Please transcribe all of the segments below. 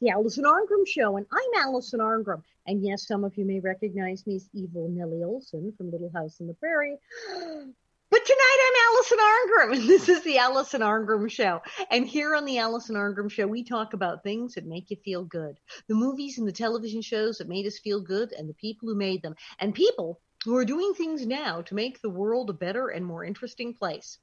the Allison Arngrim Show, and I'm Allison Arngrim. And yes, some of you may recognize me as evil Nellie Oleson from Little House on the Prairie. But tonight I'm Allison Arngrim, and this is the Allison Arngrim Show. And here on the Allison Arngrim Show, we talk about things that make you feel good. The movies and the television shows that made us feel good, and the people who made them. And people who are doing things now to make the world a better and more interesting place.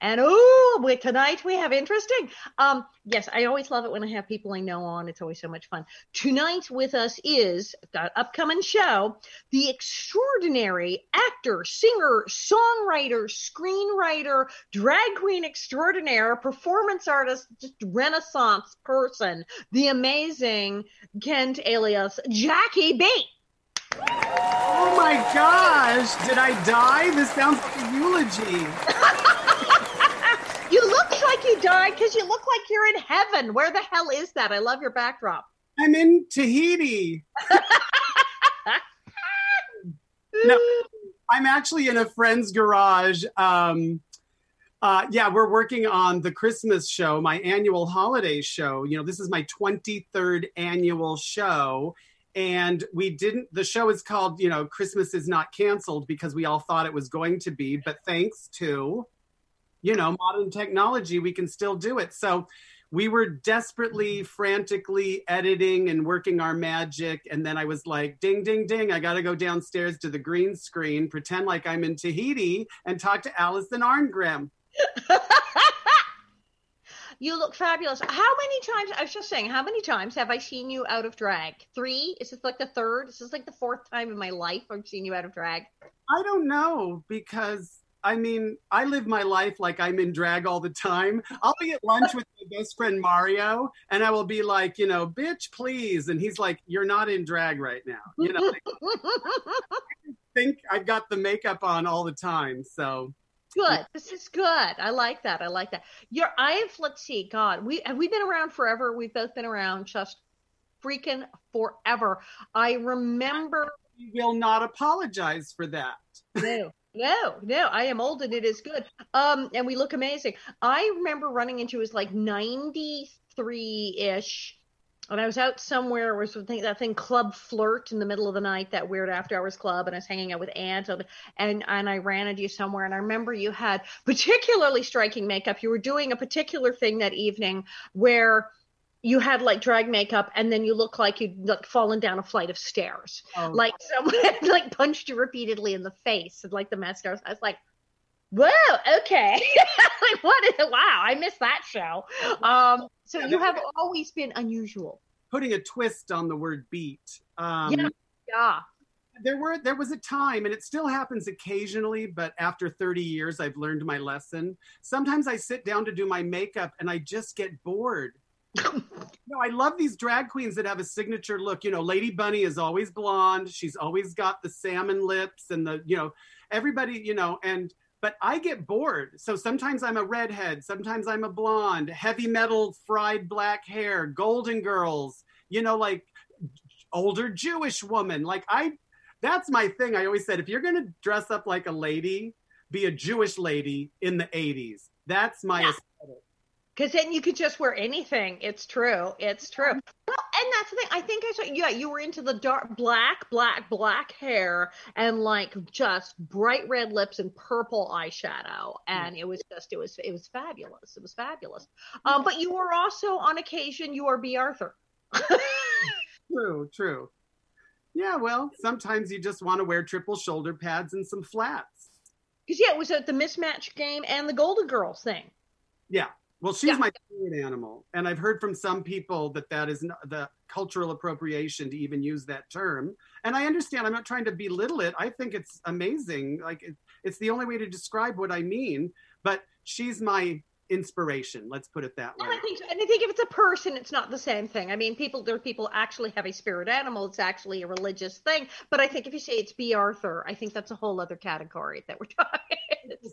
And oh, tonight we have interesting. Um, yes, I always love it when I have people I know on. It's always so much fun. Tonight with us is the upcoming show, the extraordinary actor, singer, songwriter, screenwriter, drag queen extraordinaire, performance artist, just renaissance person, the amazing Kent alias Jackie Beat Oh my gosh, did I die? This sounds like a eulogy. You look like you died because you look like you're in heaven. Where the hell is that? I love your backdrop. I'm in Tahiti. no, I'm actually in a friend's garage. Um, uh, yeah, we're working on the Christmas show, my annual holiday show. You know, this is my 23rd annual show and we didn't the show is called you know christmas is not canceled because we all thought it was going to be but thanks to you know modern technology we can still do it so we were desperately frantically editing and working our magic and then i was like ding ding ding i got to go downstairs to the green screen pretend like i'm in tahiti and talk to allison arngrim You look fabulous. How many times? I was just saying, how many times have I seen you out of drag? Three? Is this like the third? Is this like the fourth time in my life I've seen you out of drag? I don't know because I mean, I live my life like I'm in drag all the time. I'll be at lunch with my best friend Mario, and I will be like, you know, bitch, please. And he's like, you're not in drag right now. You know, like, I think I've got the makeup on all the time. So good. This is good. I like that. I like that. You're I've let's see, God, we have we been around forever. We've both been around just freaking forever. I remember you will not apologize for that. No. No, no, I am old and it is good. Um, and we look amazing. I remember running into was like 93 ish and I was out somewhere. It was that thing Club Flirt in the middle of the night, that weird after hours club, and I was hanging out with Aunt, and and I ran into you somewhere, and I remember you had particularly striking makeup. You were doing a particular thing that evening where you had like drag makeup and then you look like you'd like fallen down a flight of stairs oh. like someone like punched you repeatedly in the face and like the mascara i was like whoa okay like what is it wow i missed that show um so you have always been unusual. Putting a twist on the word beat. Um, yeah. Yeah. There were there was a time, and it still happens occasionally, but after 30 years, I've learned my lesson. Sometimes I sit down to do my makeup and I just get bored. Know, I love these drag queens that have a signature look. You know, Lady Bunny is always blonde. She's always got the salmon lips and the, you know, everybody, you know, and but I get bored. So sometimes I'm a redhead, sometimes I'm a blonde, heavy metal fried black hair, golden girls, you know, like older Jewish woman. Like I that's my thing. I always said if you're gonna dress up like a lady, be a Jewish lady in the 80s. That's my yeah because then you could just wear anything. It's true. It's true. Well, and that's the thing. I think I saw. Yeah, you were into the dark black, black, black hair and like just bright red lips and purple eyeshadow, and it was just it was it was fabulous. It was fabulous. Um, but you were also on occasion you are Bea Arthur. true. True. Yeah. Well, sometimes you just want to wear triple shoulder pads and some flats. Because yeah, it was at the mismatch game and the Golden Girls thing. Yeah, well, she's yeah. my favorite animal, and I've heard from some people that that is the cultural appropriation to even use that term. And I understand. I'm not trying to belittle it. I think it's amazing. Like it, it's the only way to describe what I mean. But she's my inspiration. Let's put it that way. And I think, and I think if it's a person, it's not the same thing. I mean, people there are people actually have a spirit animal. It's actually a religious thing. But I think if you say it's Bea Arthur, I think that's a whole other category that we're talking.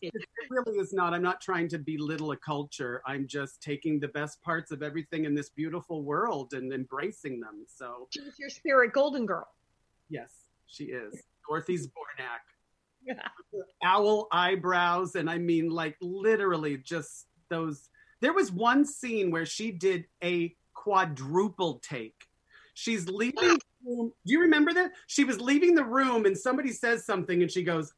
it really is not. I'm not trying to belittle a culture. I'm just taking the best parts of everything in this beautiful world and embracing them. So she's your spirit golden girl. Yes, she is. Dorothy Zbornak. Yeah. Owl eyebrows, and I mean, like literally just those There was one scene where she did a quadruple take. She's leaving the room. Do you remember that? She was leaving the room and somebody says something and she goes,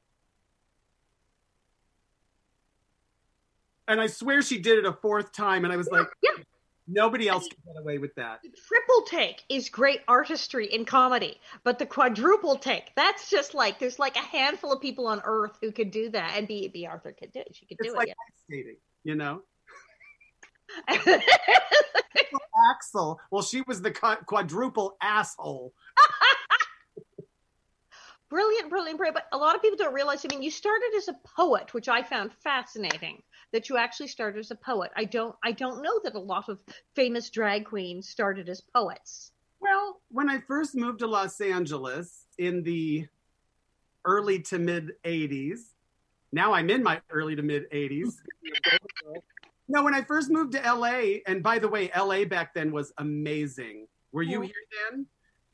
and I swear she did it a fourth time. And I was like, Yeah. nobody else can get away with that. The triple take is great artistry in comedy, but the quadruple take, that's just like there's like a handful of people on earth who could do that. And B, Bea Arthur could do it. She could It's do like it. skating, you know? Axel. Well, she was the quadruple asshole. brilliant, brilliant, brilliant. But a lot of people don't realize. I mean, you started as a poet, which I found fascinating. That you actually started as a poet. I don't. I don't know that a lot of famous drag queens started as poets. Well, when I first moved to Los Angeles in the early to mid 80s, now I'm in my early to mid 80s. no, when I first moved to LA, and by the way, LA back then was amazing. Were you here then?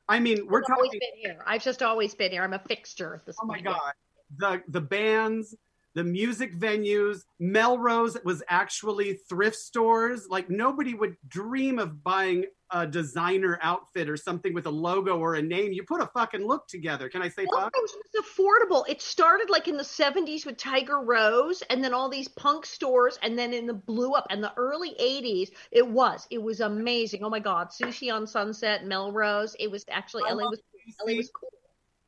I mean, we're I've always been here. I've just always been here. I'm a fixture at this Oh my god, the the bands, the music venues. Melrose was actually thrift stores. Like nobody would dream of buying a designer outfit or something with a logo or a name. You put a fucking look together. Can I say fuck? Melrose was affordable. It started like in the 70s with Tiger Rose and then all these punk stores and then in the blew up. And the early 80s, it was. It was amazing. Oh my God. Sushi on Sunset, Melrose. It was actually, I LA was, LA was cool.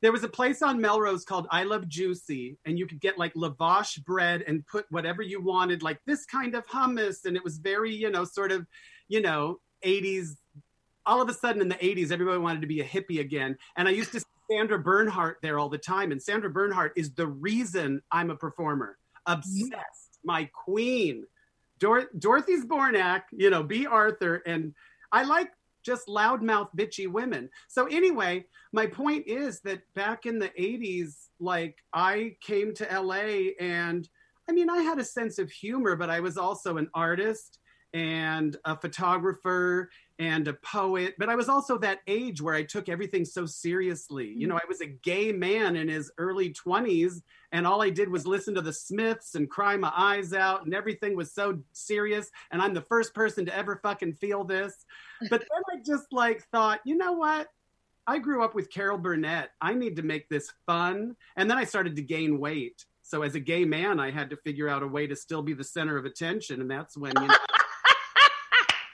There was a place on Melrose called I Love Juicy, and you could get like lavash bread and put whatever you wanted, like this kind of hummus. And it was very, you know, sort of, you know, 80s. All of a sudden in the 80s, everybody wanted to be a hippie again. And I used to see Sandra Bernhard there all the time. And Sandra Bernhard is the reason I'm a performer. Obsessed. My queen. Dor- Dorothy Zbornak, you know, Bea Arthur. And I like just loudmouth, bitchy women. So anyway, my point is that back in the 80s, like I came to LA and I mean, I had a sense of humor, but I was also an artist and a photographer and a poet. But I was also that age where I took everything so seriously. You mm-hmm. know, I was a gay man in his early 20s, and all I did was listen to the Smiths and cry my eyes out, and everything was so serious. And I'm the first person to ever fucking feel this. But then I just like thought, you know what? I grew up with Carol Burnett. I need to make this fun. And then I started to gain weight. So as a gay man, I had to figure out a way to still be the center of attention. And that's when, you know,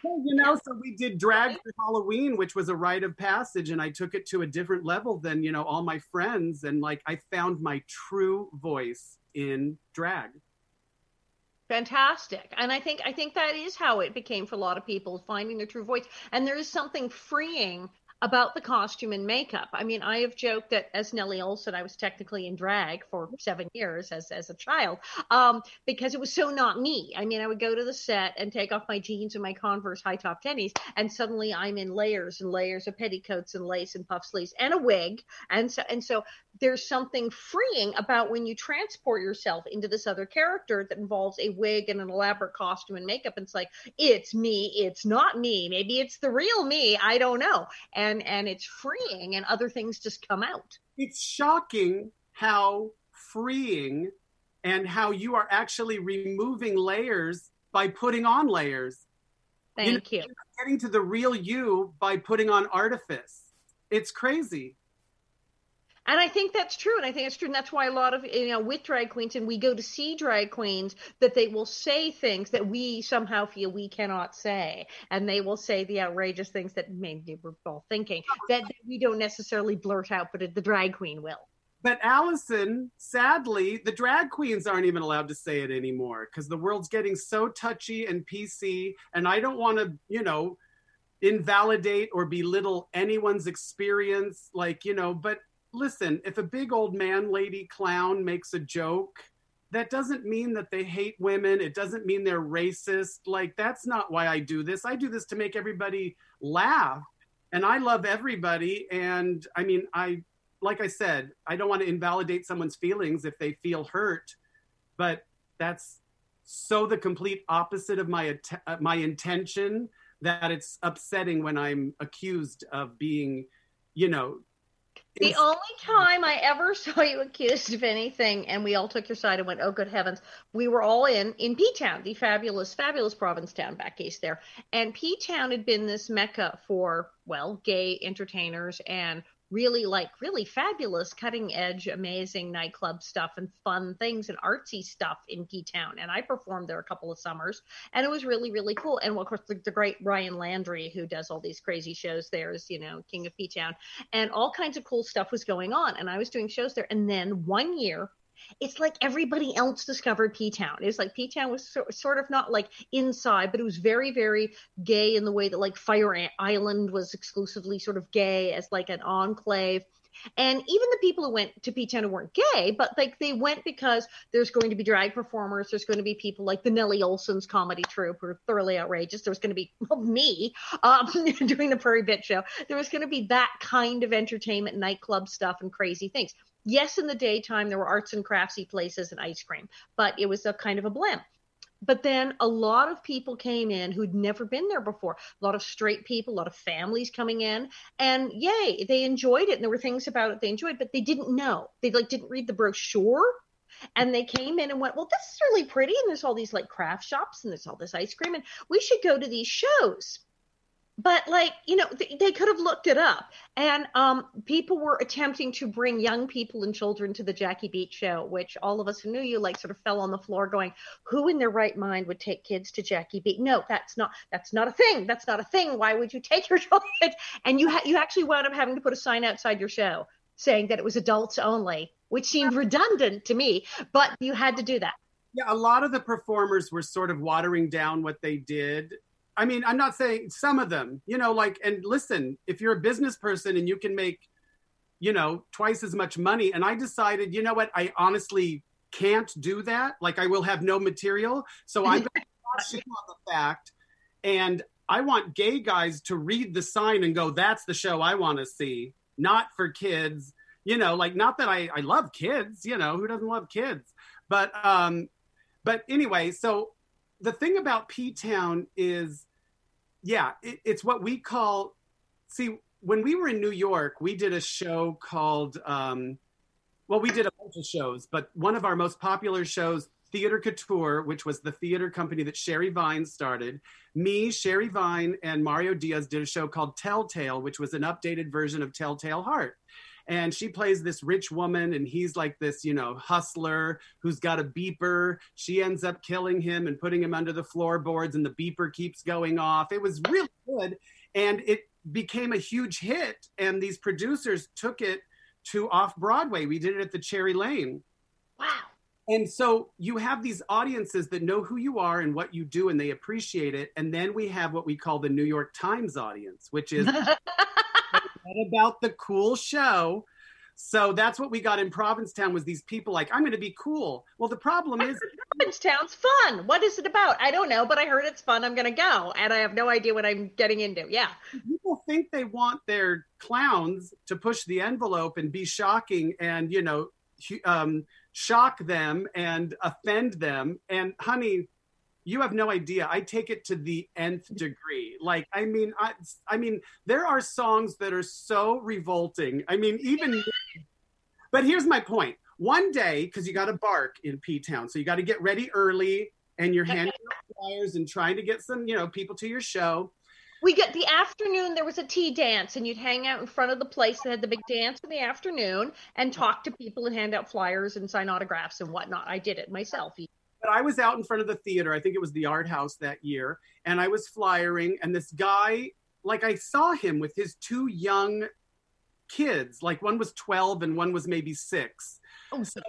Well, you know, so we did drag for Halloween, which was a rite of passage, and I took it to a different level than, you know, all my friends. And like I found my true voice in drag. fantastic and i think i think that is how it became for a lot of people finding their true voice and there is something freeing about the costume and makeup. I mean, I have joked that as Nellie Oleson, I was technically in drag for seven years as, as a child um, because it was so not me. I mean, I would go to the set and take off my jeans and my Converse high top tennies, and suddenly I'm in layers and layers of petticoats and lace and puff sleeves and a wig. And so, and so there's something freeing about when you transport yourself into this other character that involves a wig and an elaborate costume and makeup. And it's like, it's me, it's not me. Maybe it's the real me. I don't know. And and it's freeing and other things just come out. It's shocking how freeing and how you are actually removing layers by putting on layers. Thank you. you. Getting to the real you by putting on artifice. It's crazy. And I think that's true. And I think it's true. And that's why a lot of, you know, with drag queens, and we go to see drag queens, that they will say things that we somehow feel we cannot say. And they will say the outrageous things that maybe we're all thinking that we don't necessarily blurt out, but the drag queen will. But Allison, sadly, the drag queens aren't even allowed to say it anymore because the world's getting so touchy and PC. And I don't want to, you know, invalidate or belittle anyone's experience. Like, you know, but listen, if a big old man lady clown makes a joke, that doesn't mean that they hate women. It doesn't mean they're racist. Like, that's not why I do this. I do this to make everybody laugh. And I love everybody. And I mean, I, like I said, I don't want to invalidate someone's feelings if they feel hurt, but that's so the complete opposite of my, uh, my intention that it's upsetting when I'm accused of being, you know, The only time I ever saw you accused of anything, and we all took your side and went, "Oh, good heavens!" We were all in in P Town, the fabulous, fabulous Provincetown back east there, and P Town had been this mecca for well, gay entertainers and really like really fabulous cutting edge amazing nightclub stuff and fun things and artsy stuff in P Town. And I performed there a couple of summers and it was really really cool. And of course the, the, great Ryan Landry who does all these crazy shows there is you know king of P Town. And all kinds of cool stuff was going on and I was doing shows there. And then one year it's like everybody else discovered P Town. It's like P Town was so, sort of not like inside, but it was very, very gay in the way that like Fire Island was exclusively sort of gay as like an enclave. And even the people who went to P-Town who weren't gay, but like they went because there's going to be drag performers. There's going to be people like the Nellie Oleson's comedy troupe who are thoroughly outrageous. There was going to be well, me um, doing the Prairie Bitch Show. There was going to be that kind of entertainment, nightclub stuff, and crazy things yes, in the daytime there were arts and craftsy places and ice cream, but it was a kind of a blend. But then a lot of people came in who'd never been there before. A lot of straight people, a lot of families coming in, and yay, they enjoyed it. And there were things about it they enjoyed, but they didn't know. They like didn't read the brochure and they came in and went, well, this is really pretty. And there's all these like craft shops and there's all this ice cream and we should go to these shows but like you know th- they could have looked it up. And um, people were attempting to bring young people and children to the jackie beat show which all of us who knew you like sort of fell on the floor going who in their right mind would take kids to jackie beat no that's not that's not a thing. That's not a thing. Why would you take your children and you ha- you actually wound up having to put a sign outside your show saying that it was adults only which seemed redundant to me but you had to do that. Yeah a lot of the performers were sort of watering down what they did I mean, I'm not saying some of them, you know, like, and listen, if you're a business person and you can make, you know, twice as much money, and I decided, you know what, I honestly can't do that. Like, I will have no material. So I'm going to on the fact, and I want gay guys to read the sign and go, that's the show I want to see, not for kids. You know, like, not that I, I love kids, you know, who doesn't love kids? But, um, but anyway, so the thing about P Town is, yeah, it, it's what we call. See, when we were in New York, we did a show called. Um, well, we did a bunch of shows, but one of our most popular shows, Theater Couture, which was the theater company that Sherry Vine started. Me, Sherry Vine, and Mario Diaz did a show called Telltale, which was an updated version of Telltale Heart and she plays this rich woman and he's like this you know hustler who's got a beeper. She ends up killing him and putting him under the floorboards and the beeper keeps going off. It was really good and it became a huge hit and these producers took it to off broadway. We did it at the cherry lane. Wow. And so you have these audiences that know who you are and what you do and they appreciate it. And then we have what we call the new york times audience which is about the cool show. So that's what we got in Provincetown was these people like, I'm going to be cool. Well, the problem is Provincetown's fun. What is it about? I don't know, but I heard it's fun. I'm going to go. And I have no idea what I'm getting into. Yeah. People think they want their clowns to push the envelope and be shocking and, you know, um, shock them and offend them. And honey, you have no idea. I take it to the nth degree. Like, I mean, I, I mean, there are songs that are so revolting. I mean, even. but here's my point. One day, because you got to bark in P Town, so you got to get ready early, and you're handing out flyers and trying to get some, you know, people to your show. We get the afternoon. There was a tea dance, and you'd hang out in front of the place that had the big dance in the afternoon and talk to people and hand out flyers and sign autographs and whatnot. I did it myself. I was out in front of the theater. I think it was the art house that year. And I was flyering. And this guy, like, I saw him with his two young kids. Like, one was 12 and one was maybe six. Oh, so,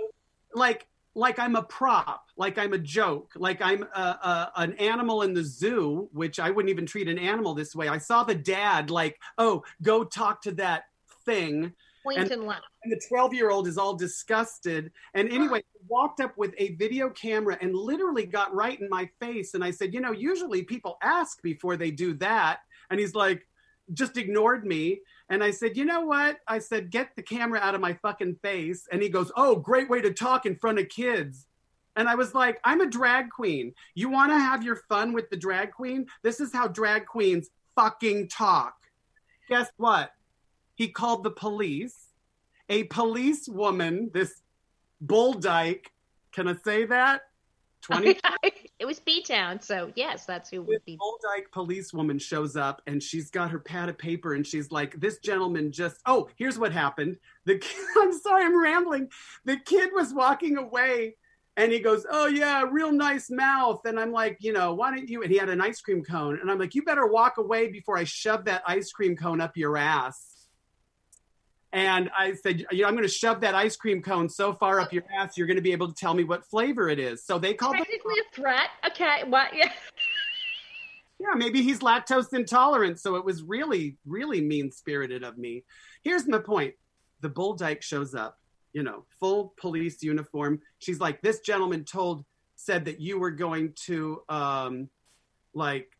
like, like I'm a prop, like I'm a joke, like I'm a, a, an animal in the zoo, which I wouldn't even treat an animal this way. I saw the dad, like, oh, go talk to that thing point and, and laugh. And the 12 year old is all disgusted. And anyway, walked up with a video camera and literally got right in my face. And I said, You know, usually people ask before they do that. And he's like, just ignored me. And I said, You know what? I said, Get the camera out of my fucking face. And he goes, Oh, great way to talk in front of kids. And I was like, I'm a drag queen. You want to have your fun with the drag queen? This is how drag queens fucking talk. Guess what? He called the police a police woman, this bull dyke. Can I say that? 20 it was P Town, so yes, that's who would be. bull dyke police woman shows up and she's got her pad of paper and she's like, This gentleman just oh, here's what happened. The kid, I'm sorry, I'm rambling. The kid was walking away and he goes, Oh yeah, real nice mouth. And I'm like, you know, why don't you and he had an ice cream cone. And I'm like, you better walk away before I shove that ice cream cone up your ass. And I said, you know, I'm going to shove that ice cream cone so far up your ass, you're going to be able to tell me what flavor it is. So they called the a threat. Okay, what? Yeah. Yeah, maybe he's lactose intolerant, so it was really, really mean spirited of me. Here's my point the bull dyke shows up, you know, full police uniform. She's like, This gentleman told, said that you were going to, um, like,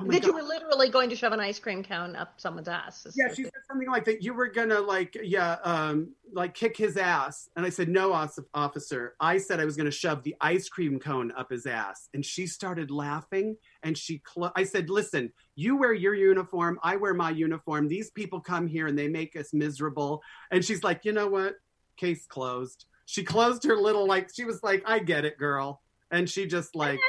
oh that you were literally going to shove an ice cream cone up someone's ass. Yeah, she said something like that. You were gonna like, yeah, um, like kick his ass, and I said, "No, officer." I said I was gonna shove the ice cream cone up his ass, and she started laughing. And she, clo- I said, "Listen, you wear your uniform, I wear my uniform. These people come here and they make us miserable." And she's like, "You know what? Case closed." She closed her little like. She was like, "I get it, girl," and she just like.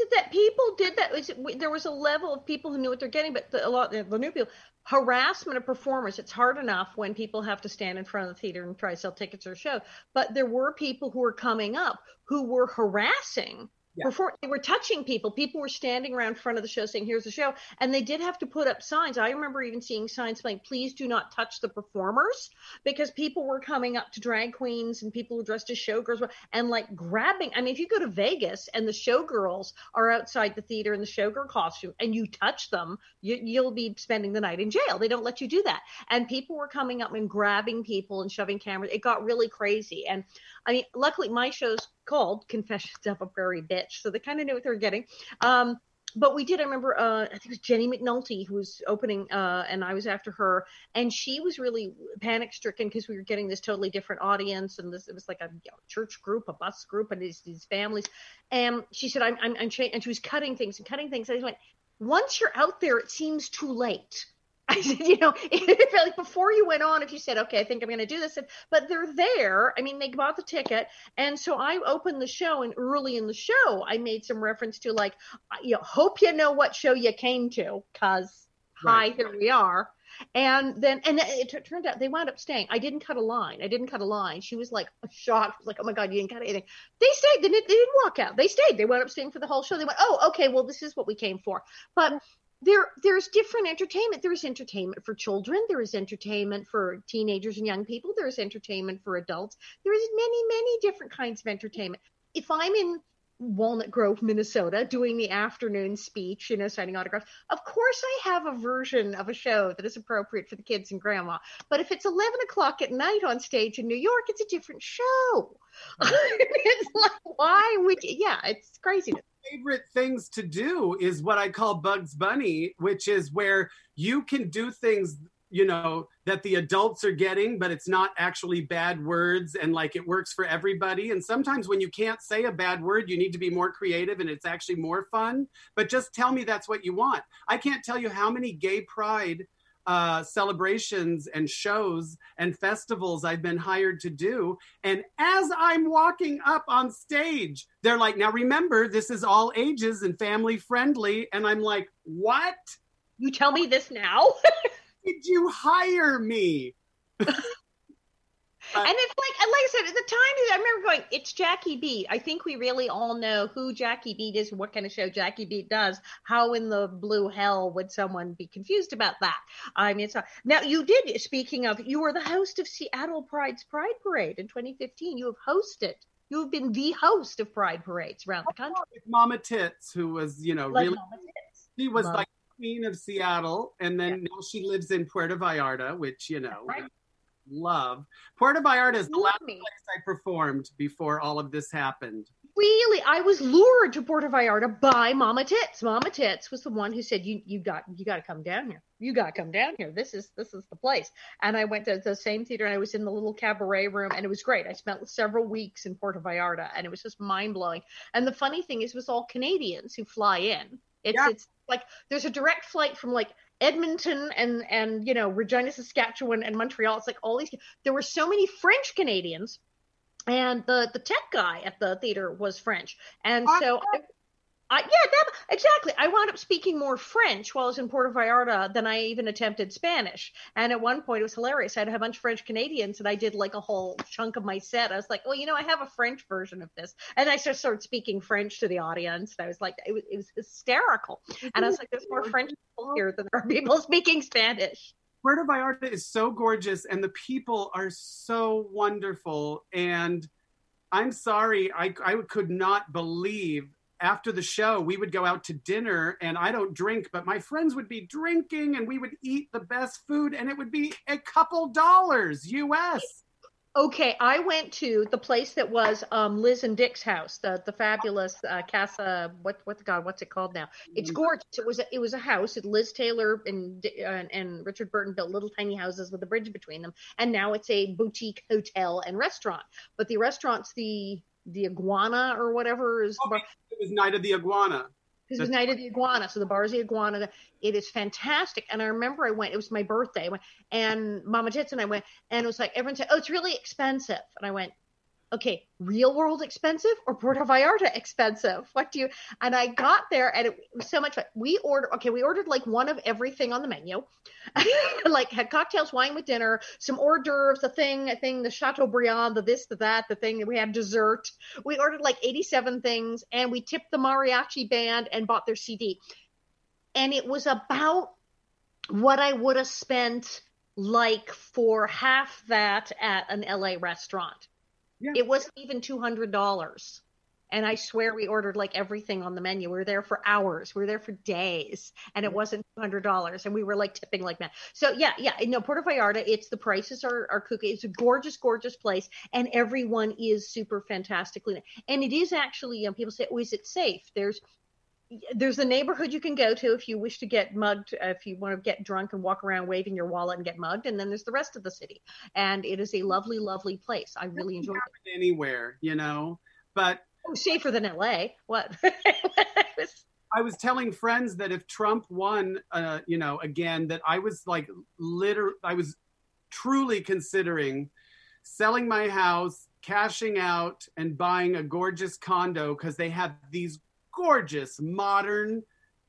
Is that people did that. It There was a level of people who knew what they're getting, but the, a lot the new people harassment of performers. It's hard enough when people have to stand in front of the theater and try to sell tickets or show. But there were people who were coming up who were harassing. Yeah. Before they were touching people, people were standing around front of the show saying, "Here's the show," and they did have to put up signs. I remember even seeing signs saying, "Please do not touch the performers," because people were coming up to drag queens and people who dressed as showgirls and like grabbing. I mean, if you go to Vegas and the showgirls are outside the theater in the showgirl costume and you touch them, you, you'll be spending the night in jail. They don't let you do that. And people were coming up and grabbing people and shoving cameras. It got really crazy. And I mean, luckily my show's called Confessions of a Prairie Bitch, so they kind of knew what they were getting. Um, but we did. I remember. Uh, I think it was Jenny McNulty who was opening, uh, and I was after her, and she was really panic stricken because we were getting this totally different audience, and this it was like a you know, church group, a bus group, and these, these families. And she said, "I'm, I'm, I'm," and she was cutting things and cutting things. I went, "Once you're out there, it seems too late." I said, you know, like before you went on, if you said, okay, I think I'm going to do this, and- but they're there. I mean, they bought the ticket, and so I opened the show, and early in the show, I made some reference to like, you know, hope you know what show you came to, cause hi, here we are. And then, and it t- turned out they wound up staying. I didn't cut a line. I didn't cut a line. She was like shocked, like, oh my god, you didn't cut anything. They stayed. They didn't, they didn't walk out. They stayed. They wound up staying for the whole show. They went, oh, okay, well, this is what we came for. But there there's different entertainment. There's entertainment for children. There is entertainment for teenagers and young people. There's entertainment for adults. There is many many different kinds of entertainment. If i'm in walnut grove minnesota doing the afternoon speech you know signing autographs of course i have a version of a show that is appropriate for the kids and grandma. But if it's 11 o'clock at night on stage in new york it's a different show. It's like why would you yeah it's crazy favorite things to do is what I call Bugs Bunny, which is where you can do things, you know, that the adults are getting, but it's not actually bad words and like it works for everybody. And sometimes when you can't say a bad word, you need to be more creative and it's actually more fun. But just tell me that's what you want. I can't tell you how many gay pride uh, celebrations and shows and festivals I've been hired to do. And as I'm walking up on stage, they're like, now remember, this is all ages and family friendly. And I'm like, what? you tell me this now Did you hire me? And it's like, and like I said, at the time, I remember going, it's Jackie Beat. I think we really all know who Jackie Beat is, what kind of show Jackie Beat does. How in the blue hell would someone be confused about that? I mean, it's not. Now, you did, speaking of, you were the host of Seattle Pride's Pride Parade in 2015. You have hosted, you have been the host of Pride Parades around the country. With Mama Tits, who was, you know, Like really, she was Love. like queen of Seattle. And then now she lives in Puerto Vallarta, which, you know, Right. Love. Puerto Vallarta is the last place I performed before all of this happened. really? I was lured to puerto vallarta by mama tits. Mama tits was the one who said you you got you got to come down here. You got to come down here. This is this is the place. And i went to the same theater and i was in the little cabaret room and it was great. I spent several weeks in puerto vallarta and it was just mind-blowing. And the funny thing is it was all canadians who fly in. It's Yeah. it's like there's a direct flight from like Edmonton and and you know Regina, Saskatchewan and Montreal. It's like all these. There were so many French Canadians, and the the tech guy at the theater was French, and so. I, I, yeah, that, exactly. I wound up speaking more French while I was in Puerto Vallarta than I even attempted Spanish. And at one point, it was hilarious. I had a bunch of French Canadians, and I did like a whole chunk of my set. I was like, well, you know, I have a French version of this, and I just started speaking French to the audience. And I was like, it was, it was hysterical. And I was like, there's more French people here than there are people speaking Spanish. Puerto Vallarta is so gorgeous, and the people are so wonderful. And I'm sorry, I, I could not believe after the show, we would go out to dinner and I don't drink, but my friends would be drinking and we would eat the best food and it would be a couple dollars US. Okay, I went to the place that was um, Liz and Dick's house, the the fabulous uh, Casa. What what the God? What's it called now? It's mm-hmm. gorgeous. It was a, it was a house. that Liz Taylor and, and and Richard Burton built little tiny houses with a bridge between them, and now it's a boutique hotel and restaurant. But the restaurant's the the iguana or whatever is. Okay. It was Night of the Iguana. It was Night of the Iguana. So the bar's the Iguana. It is fantastic. And I remember I went. It was my birthday. Went, and Mama Tits and I went, and it was like everyone said, "Oh, it's really expensive." And I went, okay, real world expensive or Puerto Vallarta expensive? What do you? And I got there and it was so much fun. We ordered, okay, we ordered like one of everything on the menu, like had cocktails, wine with dinner, some hors d'oeuvres, the thing, a thing, the Chateaubriand, the this, the that, the thing. We had dessert. We ordered like 87 things and we tipped the mariachi band and bought their CD. And it was about what I would have spent like for half that at an LA restaurant. Yeah. It wasn't even two hundred dollars. And I swear we ordered like everything on the menu. We were there for hours. We were there for days, and it wasn't two hundred dollars. And we were like tipping like that. So yeah, yeah. No, Puerto Vallarta. It's the prices are are kooky. It's a gorgeous, gorgeous place, and everyone is super fantastically. And it is actually. You know, people say, "Oh, is it safe?" There's there's a neighborhood you can go to if you wish to get mugged, if you want to get drunk and walk around waving your wallet and get mugged, and then there's the rest of the city. And it is a lovely, lovely place. I really enjoy it. Anywhere, you know, but oh, safer than LA. What? I was telling friends that if Trump won, uh, you know, again, that I was like, literally, I was truly considering selling my house, cashing out, and buying a gorgeous condo because they have these gorgeous, modern,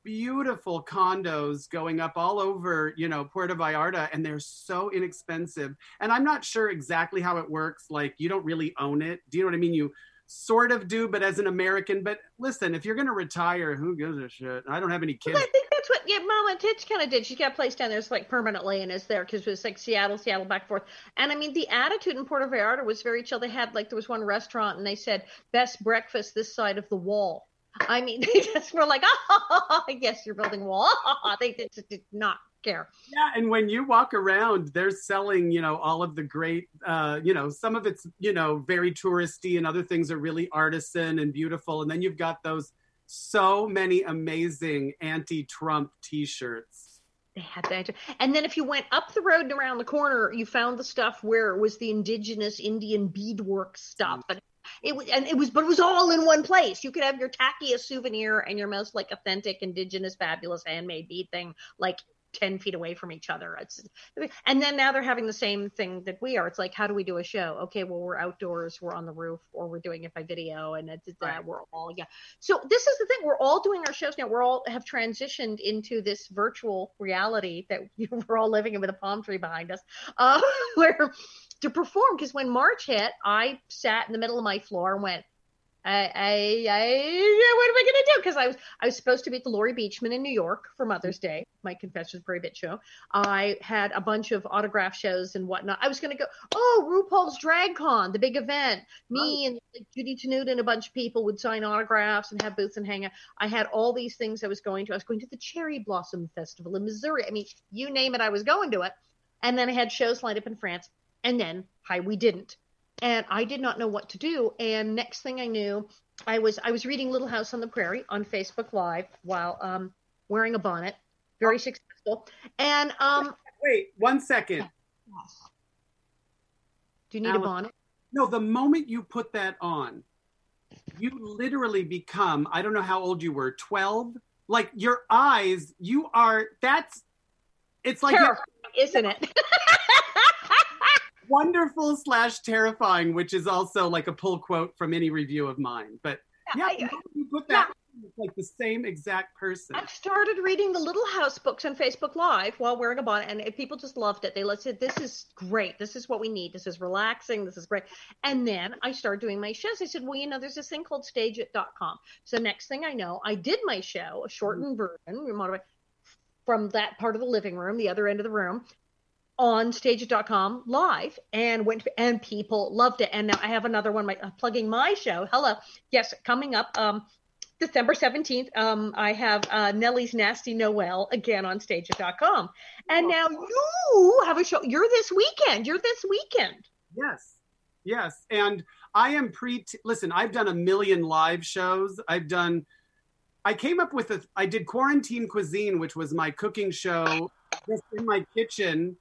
beautiful condos going up all over, you know, Puerto Vallarta, and they're so inexpensive. And I'm not sure exactly how it works. Like, you don't really own it. Do you know what I mean? You sort of do, but as an American. But listen, if you're going to retire, who gives a shit? I don't have any kids. Well, I think that's what yeah, Mama Tits kind of did. She's got a place down there, it's like permanently, and is there because it was like Seattle, Seattle, back and forth. And I mean, the attitude in Puerto Vallarta was very chill. They had like there was one restaurant, and they said best breakfast this side of the wall. I mean, they just were like, oh, I guess you're building a wall. they just did not care. Yeah, and when you walk around, they're selling, you know, all of the great, uh, you know, some of it's, you know, very touristy, and other things are really artisan and beautiful. And then you've got those so many amazing anti-Trump T-shirts. They had that, and then if you went up the road and around the corner, you found the stuff where it was the indigenous Indian beadwork stuff. Mm. It was, and it was, but it was all in one place. You could have your tackiest souvenir and your most like authentic, indigenous, fabulous handmade bead thing, like 10 feet away from each other. It's, and then now they're having the same thing that we are. It's like, how do we do a show? Okay, well, we're outdoors, we're on the roof, or we're doing it by video, and it's, right. uh, we're all, yeah. So this is the thing. We're all doing our shows now. We're all have transitioned into this virtual reality that we're all living in with a palm tree behind us, uh, where to perform. Because when March hit, I sat in the middle of my floor and went, I, I, I, what am I going to do? Because I was, I was supposed to be at the Laurie Beechman in New York for Mother's Day, my Confessions a Bit show. I had a bunch of autograph shows and whatnot. I was going to go, oh, RuPaul's Drag Con, the big event. Me oh. and like, Judy Tenuta and a bunch of people would sign autographs and have booths and hang out. I had all these things I was going to. I was going to the Cherry Blossom Festival in Missouri. I mean, you name it, I was going to it. And then I had shows lined up in France. And then, hi, we didn't and I did not know what to do. And next thing I knew, I was I was reading Little House on the Prairie on Facebook Live while um, wearing a bonnet, very successful. And um, wait one second. Do you need a bonnet? No, the moment you put that on, you literally become I don't know how old you were, twelve. like your eyes, you are that's it's like Terrifying, isn't it? wonderful slash terrifying, which is also like a pull quote from any review of mine. But yeah, I- you put that it's like the same exact person. I've started reading the Little House books on Facebook Live while wearing a bonnet, and people just loved it. They said, "This is great. This is what we need. This is relaxing. This is great." And then I started doing my shows. I said, "Well, you know, there's this thing called StageIt.com." So next thing I know, I did my show, a shortened version, from that part of the living room, the other end of the room, on StageIt.com live, and went and people loved it. And now I have another one, my uh, plugging my show. Hello, yes, coming up. Um, December 17th, um, I have uh, Nellie's Nasty Noel again on stage.com. And now you have a show. You're this weekend. You're this weekend. Yes. Yes. And I am pre listen, I've done a million live shows. I've done I came up with a I did quarantine cuisine, which was my cooking show just in my kitchen.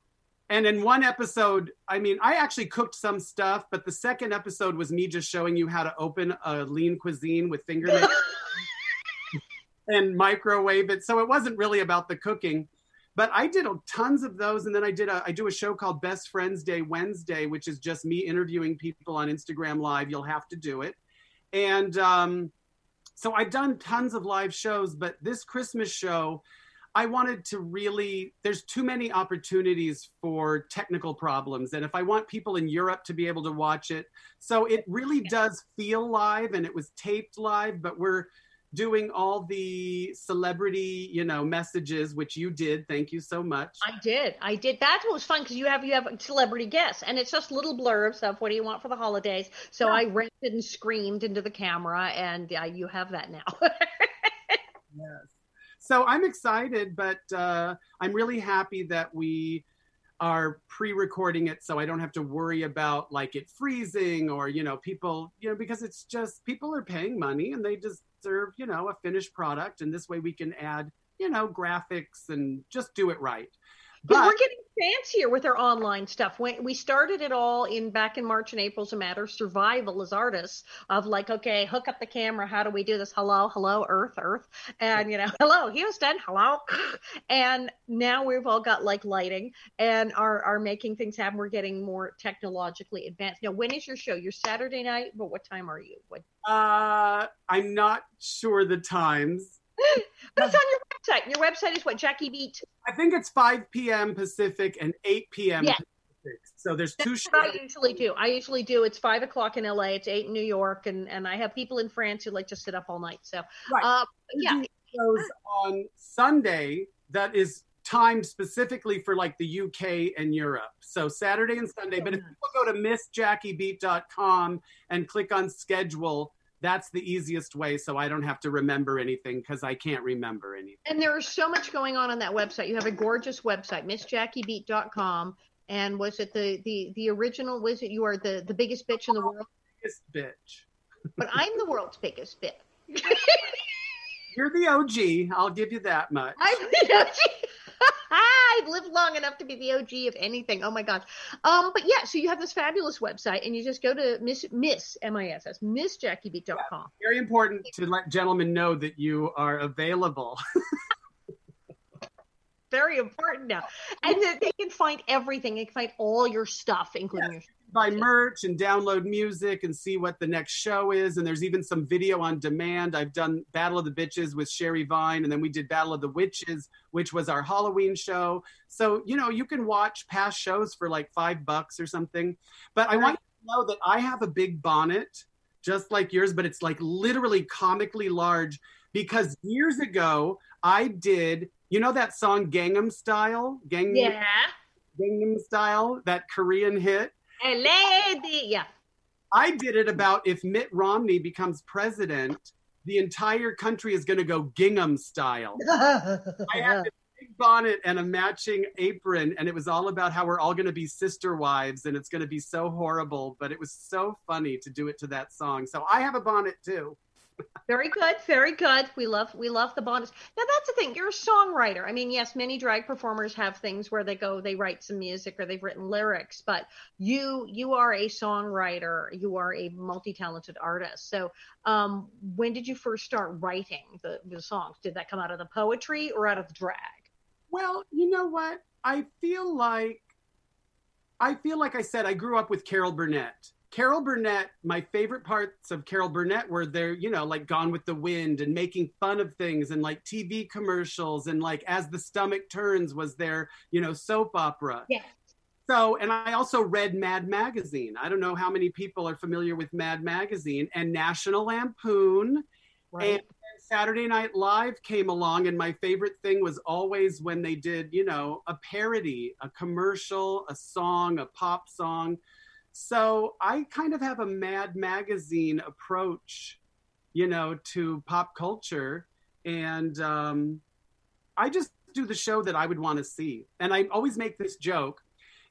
And in one episode, I mean, I actually cooked some stuff, but the second episode was me just showing you how to open a lean cuisine with finger and microwave it. So it wasn't really about the cooking. But I did tons of those, and then I did a I do a show called Best Friends Day Wednesday, which is just me interviewing people on Instagram Live. You'll have to do it, and um, so I've done tons of live shows. But this Christmas show, I wanted to really. There's too many opportunities for technical problems, and if I want people in Europe to be able to watch it, so it really does feel live, and it was taped live, but we're doing all the celebrity, you know, messages, which you did. Thank you so much. I did. I did. That's what was fun because you have you have celebrity guests, and it's just little blurbs of what do you want for the holidays. So Yeah. I ranted and screamed into the camera, and uh, you have that now. Yes. So I'm excited, but uh, I'm really happy that we are pre-recording it so I don't have to worry about like it freezing or you know people you know because it's just people are paying money and they deserve you know a finished product and this way we can add you know graphics and just do it right. But But we're getting fancier with our online stuff. When we started it all in back in March and April as a matter of survival as artists of like, okay, hook up the camera. How do we do this? Hello, hello, Earth, Earth, and you know, hello, Houston, hello. And now we've all got like lighting and are are making things happen. We're getting more technologically advanced. Now, when is your show? Your Saturday night, but what time are you? What? uh, I'm not sure the times. What's on your website? Your website is what? Jackie Beat. I think it's 5 p.m. Pacific and 8 p.m. Yeah. Pacific. So there's two That's what I usually do. I usually do. It's five o'clock in LA. It's eight in New York, and and I have people in France who like to sit up all night. So, Right. uh, yeah, shows on Sunday that is timed specifically for like the UK and Europe. So Saturday and Sunday. But if people go to missjackiebeat.com and click on schedule, that's the easiest way so I don't have to remember anything because I can't remember anything. and there is so much going on on that website. You have a gorgeous website, MissJackieBeat.com. And was it the the the original? Was it you are the the biggest bitch in the world? Biggest bitch. But I'm the world's biggest bitch. You're the OG. I'll give you that much. I'm the OG. I've lived long enough to be the OG of anything. Oh my gosh. Um, but yeah, so you have this fabulous website and you just go to Miss Miss M I S S MissJackieBeat.com. Very important to let gentlemen know that you are available. very important now. And that they can find everything. They can find all your stuff, including your buy merch and download music and see what the next show is. And there's even some video on demand. I've done Battle of the Bitches with Sherry Vine, and then we did Battle of the Witches, which was our Halloween show. So, you know, you can watch past shows for like five bucks or something. But I want you to know that I have a big bonnet, just like yours, but it's like literally comically large because years ago I did, you know, that song Gangnam Style? Gangnam, Yeah. Gangnam Style, that Korean hit? A lady. Yeah. I did it about if Mitt Romney becomes president, the entire country is going to go gingham style. I had this big bonnet and a matching apron, and it was all about how we're all going to be sister wives, and it's going to be so horrible, but it was so funny to do it to that song. So I have a bonnet too. Very good, very good. We love we love the bonus. Now that's the thing. You're a songwriter. I mean, yes, many drag performers have things where they go, they write some music or they've written lyrics, but you you are a songwriter. You are a multi-talented artist. So, um, when did you first start writing the, the songs? Did that come out of the poetry or out of the drag? Well, you know what? I feel like I feel like I said I grew up with Carol Burnett Carol Burnett, my favorite parts of Carol Burnett were there, you know, like Gone with the Wind and making fun of things and like TV commercials and like As the Stomach Turns was their, you know, soap opera. Yes. So, and I also read Mad Magazine. I don't know how many people are familiar with Mad Magazine and National Lampoon. Right. And Saturday Night Live came along, and my favorite thing was always when they did, you know, a parody, a commercial, a song, a pop song. So I kind of have a Mad Magazine approach, you know, to pop culture. And um, I just do the show that I would want to see. And I always make this joke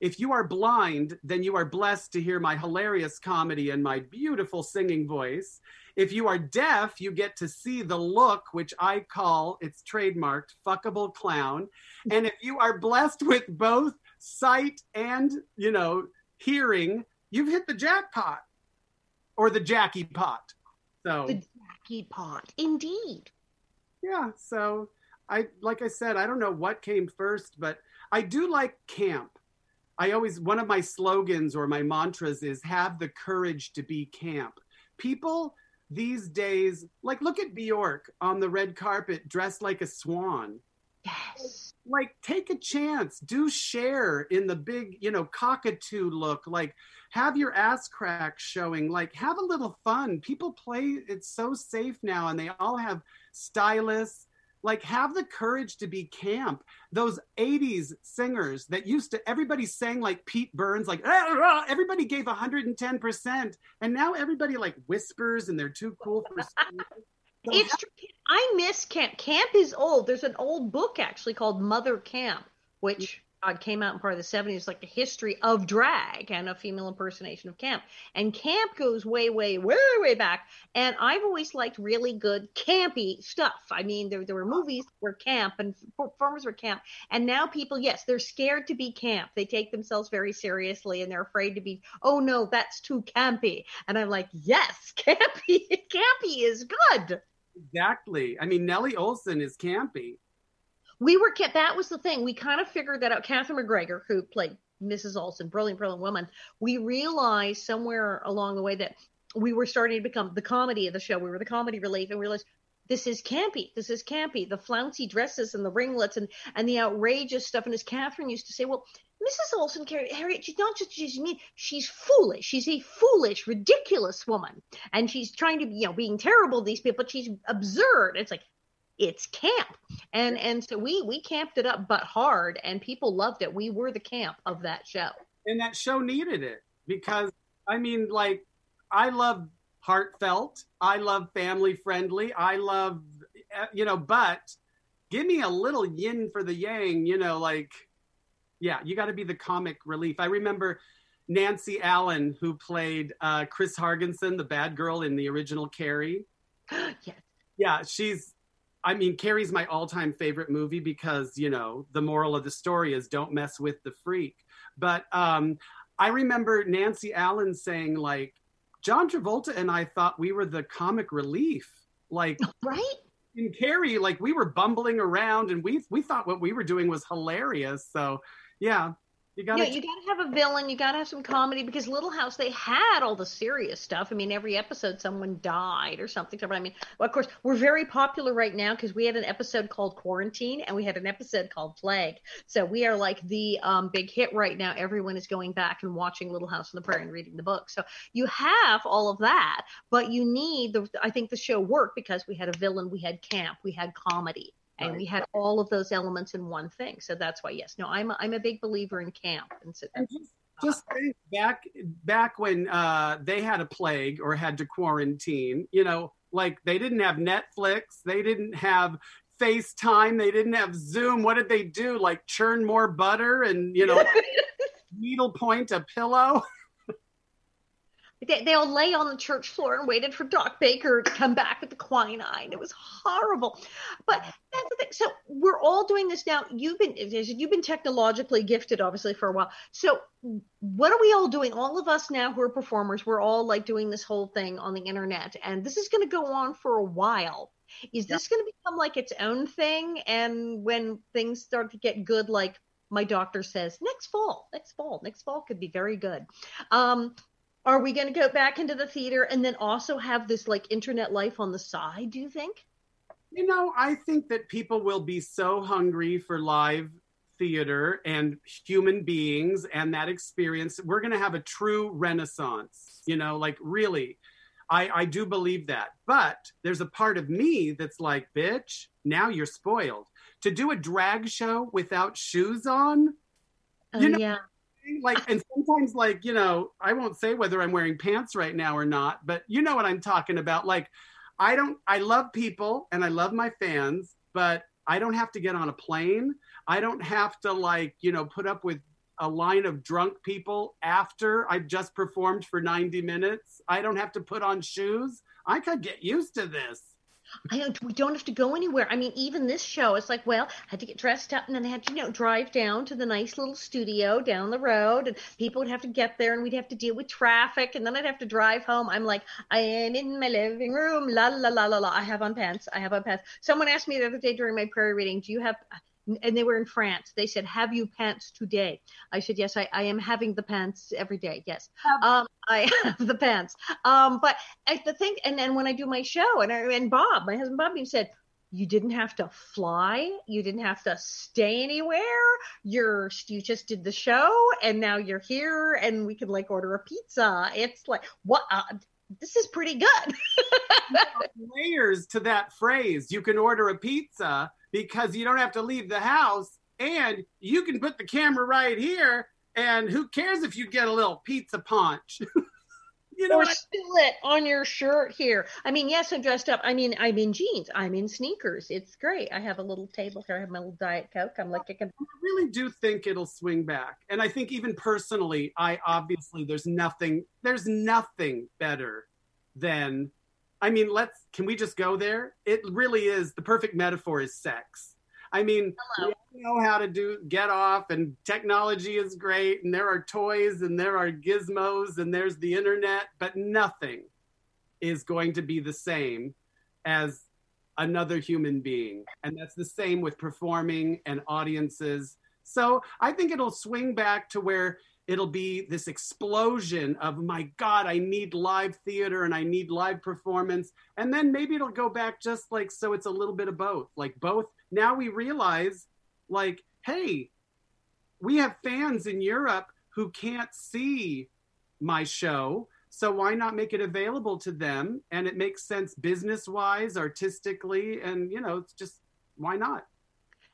if you are blind, then you are blessed to hear my hilarious comedy and my beautiful singing voice. If you are deaf, you get to see the look, which I call, it's trademarked, fuckable clown. And if you are blessed with both sight and, you know, hearing, you've hit the jackpot or the Jackie pot. So the Jackie pot, indeed. Yeah. So I, like I said, I don't know what came first, but I do like camp. I always, one of my slogans or my mantras is have the courage to be camp. People these days, like look at Bjork on the red carpet dressed like a swan. Yes. Like take a chance, do share in the big, you know, cockatoo look. Like have your ass crack showing. Like have a little fun. People play it's so safe now and they all have stylists. Like have the courage to be camp. Those 80s singers that used to everybody sang like pete burns like ah, ah, ah, everybody gave 110% and now everybody like whispers and they're too cool for it's true. i miss camp camp is old there's an old book actually called mother camp which mm. uh, came out in part of the 70s, like the history of drag and a female impersonation of camp. And camp goes way, way, way, way back. And I've always liked really good campy stuff. I mean, there, there were movies where camp and performers were camp. And now people, yes, they're scared to be camp. They take themselves very seriously and they're afraid to be, oh no, that's too campy. And I'm like, yes, campy, campy is good. Exactly. I mean, Nellie Oleson is campy we were that was the thing. We kind of figured that out. Katherine MacGregor, who played Mrs. Oleson, brilliant, brilliant woman. We realized somewhere along the way that we were starting to become the comedy of the show. We were the comedy relief, and we realized this is campy. This is campy. The flouncy dresses and the ringlets and and the outrageous stuff. And as Katherine used to say, well, Mrs. Oleson, Harriet, she's not just she's mean. She's foolish. She's a foolish, ridiculous woman, and she's trying to, be, you know, being terrible to these people. But she's absurd. It's like it's camp and and so we we camped it up but hard and people loved it we were the camp of that show and that show needed it because i mean like i love heartfelt. I love family friendly i love eh, you know but give me a little yin for the yang you know like yeah you got to be the comic relief. I remember nancy allen who played uh, chris hargensen the bad girl in the original carrie. Yes. Yeah she's I mean, Carrie's my all-time favorite movie because you know the moral of the story is don't mess with the freak. But um, I remember Nancy Allen saying like, John Travolta and I thought we were the comic relief, like right? in Carrie, like we were bumbling around and we we thought what we were doing was hilarious. So yeah, you gotta, yeah, you gotta have a villain. You gotta have some comedy because Little House they had all the serious stuff. I mean, every episode someone died or something. I mean, well, of course, we're very popular right now because we had an episode called Quarantine and we had an episode called Plague. So we are like the um, big hit right now. Everyone is going back and watching Little House on the Prairie and reading the book. So you have all of that, but you need the. I think the show worked because we had a villain, we had camp, we had comedy and we had all of those elements in one thing. So that's why, yes, no, I'm a, I'm a big believer in camp. And, so and just, just think back back when uh, they had a plague or had to quarantine. You know, like they didn't have Netflix, they didn't have FaceTime, they didn't have Zoom. What did they do? Like churn more butter and you know, needle point a pillow. They, they all lay on the church floor and waited for Doc Baker to come back with the quinine. It was horrible. But that's the thing. So we're all doing this now. You've been you've been technologically gifted, obviously, for a while. So what are we all doing? All of us now who are performers, we're all like doing this whole thing on the internet, and this is going to go on for a while. Is this going to become like its own thing? And when things start to get good, like my doctor says next fall, next fall, next fall could be very good. Um, are we going to go back into the theater and then also have this like internet life on the side? Do you think? You know, I think that people will be so hungry for live theater and human beings and that experience. We're going to have a true renaissance, you know, like really. I, I do believe that. But there's a part of me that's like, bitch, now you're spoiled. To do a drag show without shoes on, oh, you know, yeah like and sometimes like you know i won't say whether i'm wearing pants right now or not but you know what i'm talking about. Like i don't i love people and i love my fans but i don't have to get on a plane. I don't have to like you know put up with a line of drunk people after i've just performed for 90 minutes. I don't have to put on shoes. I could get used to this I don't, we don't have to go anywhere. I mean, even this show, it's like, well, I had to get dressed up and then I had to, you know, drive down to the nice little studio down the road and people would have to get there and we'd have to deal with traffic and then I'd have to drive home. I'm like, I am in my living room. La, la, la, la, la. I have on pants. I have on pants. Someone asked me the other day during my prayer reading, do you have, and they were in France. They said, "Have you pants today?" I said, "Yes, I, I am having the pants every day. Yes, um, I have the pants." Um, but I, the thing, and then when I do my show, and I, and Bob, my husband Bob, he said, "You didn't have to fly. You didn't have to stay anywhere. You're you just did the show, and now you're here, and we can like order a pizza. It's like what." Uh, this is pretty good. layers to that phrase. You can order a pizza because you don't have to leave the house and you can put the camera right here and who cares if you get a little pizza punch you know or spill it on your shirt here. I mean yes i'm dressed up. I mean i'm in jeans. I'm in sneakers. It's great. I have a little table here. I have my little diet coke. I'm like i can i really do think it'll swing back. And i think even personally i obviously there's nothing there's nothing better than I mean, let's can we just go there? It really is the perfect metaphor is sex. I mean, Hello. we know how to do get off, and technology is great, and there are toys, and there are gizmos, and there's the internet, but nothing is going to be the same as another human being. And that's the same with performing and audiences. So I think it'll swing back to where it'll be this explosion of my god i need live theater and i need live performance and then maybe it'll go back just like so it's a little bit of both like both now we realize like hey we have fans in europe who can't see my show so why not make it available to them? And it makes sense business wise artistically and you know it's just why not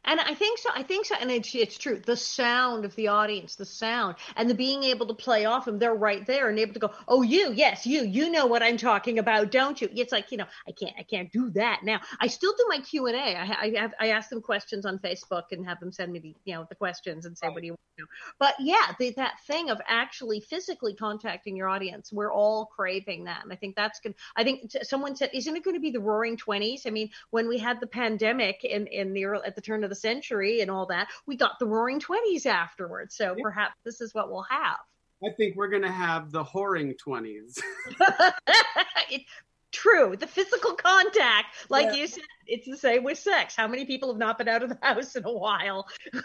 and I think so. I think so. And it's, it's true. The sound of the audience, the sound, and the being able to play off them, they're right there and able to go, oh, you, yes, you, you know what I'm talking about, don't you? It's like, you know, I can't, I can't do that now. I still do my Q and A. I, I have, I ask them questions on Facebook and have them send me the, you know, the questions and say, right. what do you want to know? But yeah, the, that thing of actually physically contacting your audience, we're all craving that. And I think that's good. I think someone said, isn't it going to be the roaring twenties? I mean, when we had the pandemic in, in the, at the turn of the century and all that. We got the roaring 20s afterwards. So yeah. perhaps this is what we'll have. I think we're going to have the whoring 20s. True. The physical contact, like yeah. you said, it's the same with sex. How many people have not been out of the house in a while? but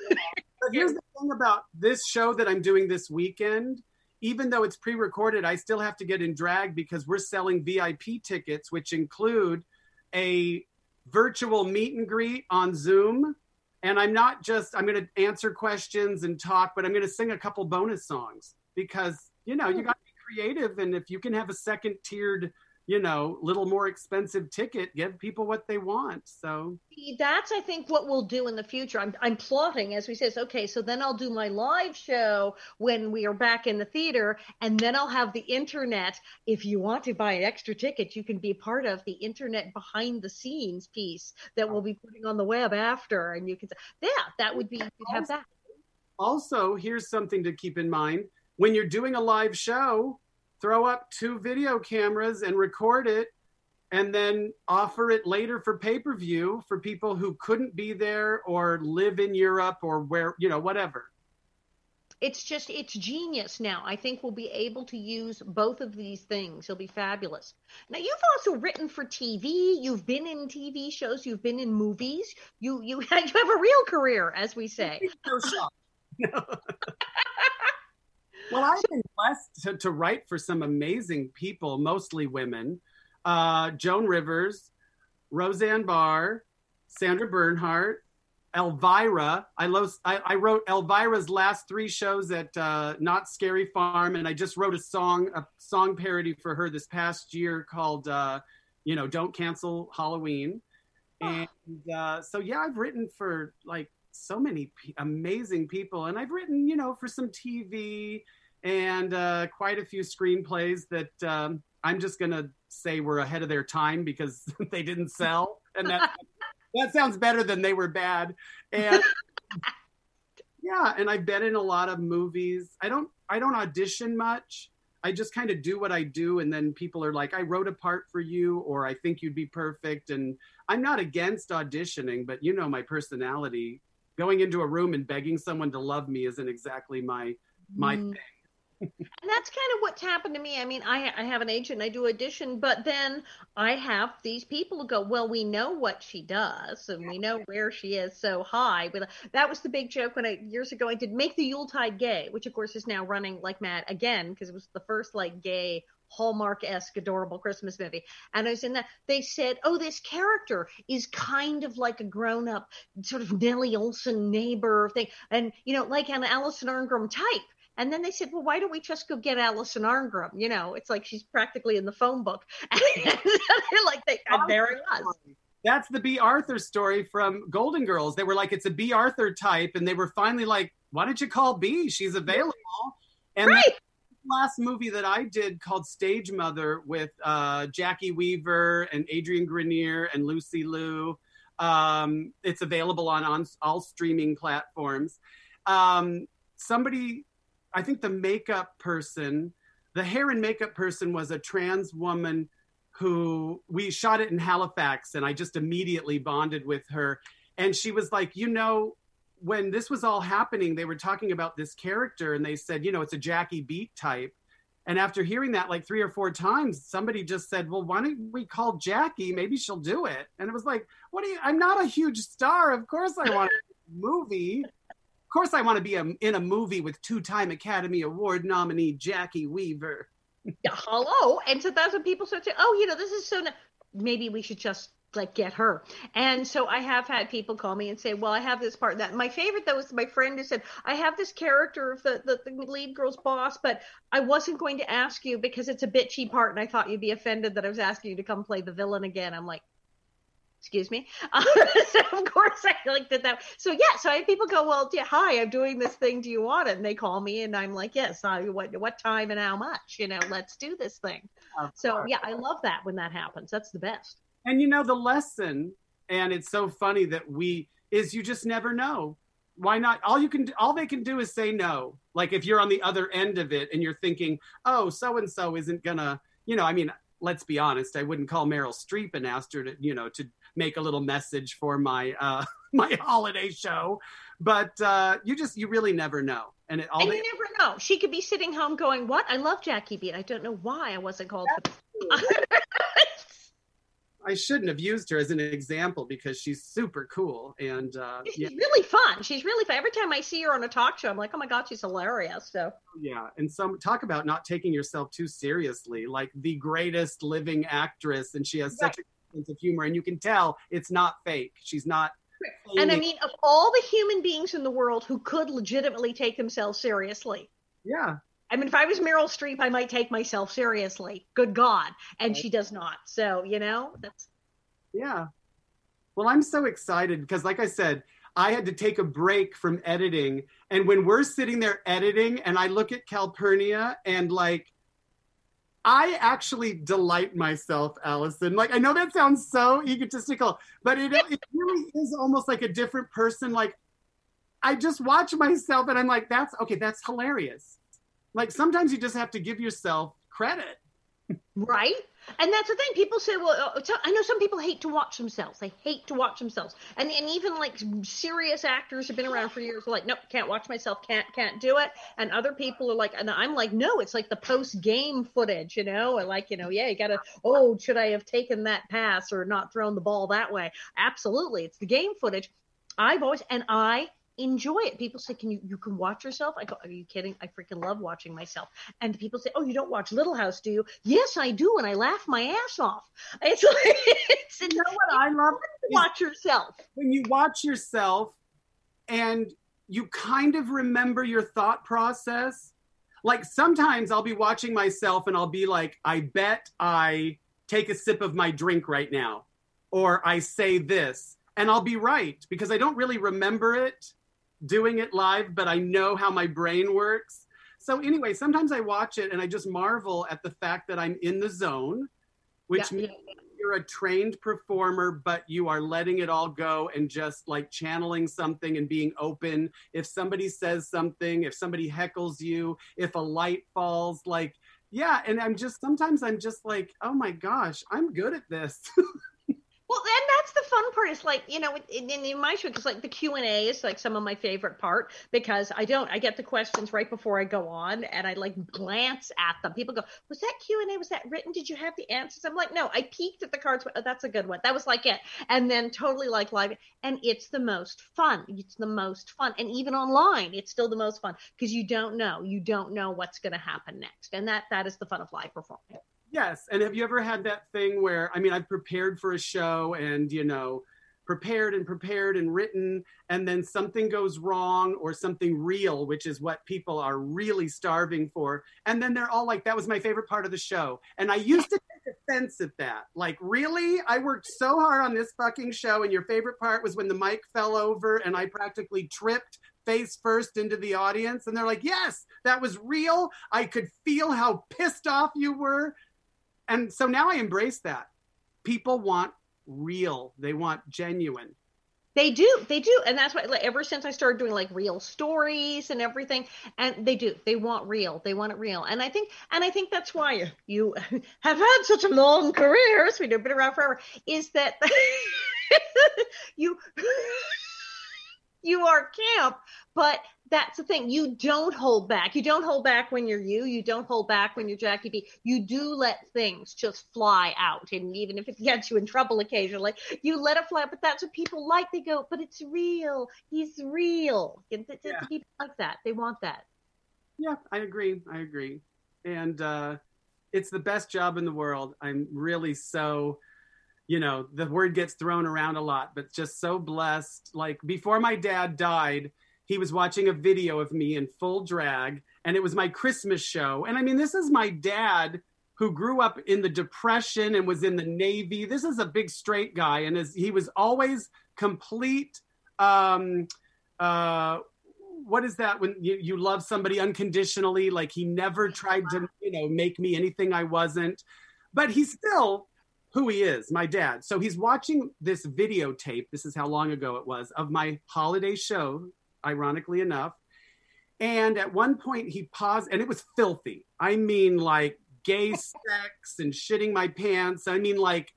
here's the thing about this show that I'm doing this weekend. Even though it's pre recorded, I still have to get in drag because we're selling VIP tickets, which include a virtual meet and greet on Zoom and I'm not just I'm going to answer questions and talk, but I'm going to sing a couple bonus songs because you know you hmm. got to be creative, and if you can have a second tiered you know, little more expensive ticket, give people what they want. So that's, I think, what we'll do in the future. I'm, I'm plotting, as we say, okay, so then I'll do my live show when we are back in the theater, and then I'll have the internet. If you want to buy an extra ticket, you can be part of the internet behind the scenes piece that we'll be putting on the web after, and you can say, yeah, that would be, you'd have that. Also, here's something to keep in mind when you're doing a live show throw up two video cameras and record it and then offer it later for pay-per-view for people who couldn't be there or live in Europe or where, you know, whatever. It's just, it's genius now. I think we'll be able to use both of these things. It'll be fabulous. Now, you've also written for TV. You've been in TV shows. You've been in movies. You, you, you have a real career, as we say. No shock. well, I've been blessed to, to write for some amazing people, mostly women uh, Joan Rivers, Roseanne Barr, Sandra Bernhard, Elvira. I, lo- I, I, wrote Elvira's last three shows at uh, Knott's Scary Farm, and I just wrote a song, a song parody for her this past year called, uh, you know, "Don't Cancel Halloween." And uh, so, yeah, I've written for like so many p- amazing people, and I've written, you know, for some TV and uh, quite a few screenplays that um, I'm just gonna say were ahead of their time because they didn't sell, and that that sounds better than they were bad. And yeah, and I've been in a lot of movies. I don't I don't audition much. I just kind of do what I do, and then people are like, "I wrote a part for you," or "I think you'd be perfect." And I'm not against auditioning, but you know my personality. Going into a room and begging someone to love me isn't exactly my my mm. thing and that's kind of what's happened to me. I mean, I, I have an agent, I do audition, but then I have these people who go, well, we know what she does and we know where she is so high. Uh, that was the big joke when I, years ago, I did Make the Yuletide Gay, which of course is now running like mad again because it was the first like gay Hallmark esque adorable Christmas movie. And I was in that. They said, oh, this character is kind of like a grown up sort of Nellie Oleson neighbor thing. And, you know, like an Allison Arngrim type. And then they said, well, why don't we just go get Allison Arngrim? You know, it's like she's practically in the phone book. And like, they, and there it was. That's the Bea. Arthur story from Golden Girls. They were like, it's a Bea. Arthur type. And they were finally like, why don't you call Bea? She's available. And right. last movie that I did called Stage Mother with uh, Jacki Weaver and Adrian Grenier and Lucy Liu. Um, it's available on, on all streaming platforms. Um, somebody I think the makeup person, the hair and makeup person was a trans woman who we shot it in Halifax and I just immediately bonded with her. And she was like, you know, when this was all happening, they were talking about this character and they said, you know, it's a Jackie Beat type. And after hearing that like three or four times, somebody just said, Well, why don't we call Jackie? Maybe she'll do it. And it was like, What do you? I'm not a huge star. Of course I want a movie course, I want to be a, in a movie with two-time Academy Award nominee Jacki Weaver. hello, and so that's when people start saying, "Oh, you know, this is so." Maybe we should just like get her. And so I have had people call me and say, "Well, I have this part." That my favorite though was my friend who said, "I have this character of the, the, the lead girl's boss, but I wasn't going to ask you because it's a bitchy part, and I thought you'd be offended that I was asking you to come play the villain again." I'm like, excuse me. So of course I like did that. So yeah, so I have people go, well, yeah, hi, I'm doing this thing. Do you want it? And they call me, and I'm like, yes. I, what what time and how much? You know, let's do this thing. Of so course. yeah, I love that when that happens. That's the best. And you know the lesson, and it's so funny that we is you just never know. Why not? All you can, all they can do is say no. Like if you're on the other end of it and you're thinking, oh, so and so isn't gonna, you know, I mean, let's be honest, I wouldn't call Meryl Streep and asked her to, you know, to make a little message for my uh, my holiday show. But uh, you just you really never know. And, it, all and they, you never know. She could be sitting home going, "What? I love Jackie Beat. I don't know why I wasn't called." I shouldn't have used her as an example because she's super cool and uh, she's yeah. really fun. She's really fun. Every time I see her on a talk show, I'm like, oh my god, she's hilarious. So yeah, and some talk about not taking yourself too seriously, like the greatest living actress, and she has right. such a sense of humor, and you can tell it's not fake. She's not. And I mean, of all the human beings in the world who could legitimately take themselves seriously, yeah. I mean, if I was Meryl Streep, I might take myself seriously. Good God, and right. she does not. So you know, that's. Yeah. Well, I'm so excited because, like I said, I had to take a break from editing. And when we're sitting there editing and I look at Calpurnia and like I actually delight myself, Allison. Like, I know that sounds so egotistical, but it, it really is almost like a different person. Like, I just watch myself and I'm like, that's okay, that's hilarious. Like, sometimes you just have to give yourself credit. Right? And that's the thing. People say, well, uh, I know some people hate to watch themselves. They hate to watch themselves. And and even like serious actors have been around for years. Like, nope, can't watch myself. Can't can't do it. And other people are like, and I'm like, no, it's like the post game footage, you know, or like, you know, yeah, you gotta. Oh, should I have taken that pass or not thrown the ball that way? Absolutely, it's the game footage. I've always and I enjoy it. People say, "Can you you can watch yourself?" I go, "Are you kidding? I freaking love watching myself." And people say, "Oh, you don't watch Little House, do you?" Yes, I do, and I laugh my ass off. It's like it's, you know what I love? Watch yourself. When you watch yourself, and you kind of remember your thought process. Like sometimes I'll be watching myself and I'll be like, "I bet I take a sip of my drink right now," or I say this. And I'll be right because I don't really remember it doing it live, but I know how my brain works. So anyway, sometimes I watch it and I just marvel at the fact that I'm in the zone, which yeah, means you're a trained performer, but you are letting it all go and just like channeling something and being open. If somebody says something, if somebody heckles you, if a light falls, like, yeah. And I'm just, sometimes I'm just like, oh my gosh, I'm good at this. Well, and that's the fun part. Is like you know, in, in my show, because like the Q and A is like some of my favorite part because I don't. I get the questions right before I go on, and I like glance at them. People go, "Was that Q and A? Was that written? Did you have the answers?" I'm like, "No, I peeked at the cards. Oh, that's a good one. That was like it." And then totally like live, and it's the most fun. It's the most fun, and even online, it's still the most fun because you don't know. You don't know what's going to happen next, and that that is the fun of live performing. Yes. And have you ever had that thing where, I mean, I've prepared for a show and, you know, prepared and prepared and written, and then something goes wrong or something real, which is what people are really starving for. And then they're all like, that was my favorite part of the show. And I used to take offense at that. Like, really? I worked so hard on this fucking show, and your favorite part was when the mic fell over and I practically tripped face first into the audience. And they're like, yes, that was real. I could feel how pissed off you were and so now I embrace that. People want real. They want genuine. They do, they do, and that's why. Like, ever since I started doing like real stories and everything, and they do, they want real, they want it real, and I think, and I think that's why you have had such a long career. So we've been around forever. Is that you you are camp, but that's the thing. You don't hold back. You don't hold back when you're you. You don't hold back when you're Jackie Beat. You do let things just fly out. And even if it gets you in trouble occasionally, you let it fly. But that's what people like. They go, but it's real. He's real. And th- yeah. People like that. They want that. Yeah, I agree. I agree. And uh, it's the best job in the world. I'm really so you know the word gets thrown around a lot but just so blessed. Like before my dad died he was watching a video of me in full drag and it was my christmas show. And i mean this is my dad who grew up in the depression and was in the navy. This is a big straight guy and is, he was always complete um uh what is that when you, you love somebody unconditionally? Like he never tried to you know make me anything i wasn't. But he still who he is, my dad. So he's watching this videotape. This is how long ago it was of my holiday show, ironically enough. And at one point he paused and it was filthy. I mean, like gay sex and shitting my pants. I mean, like,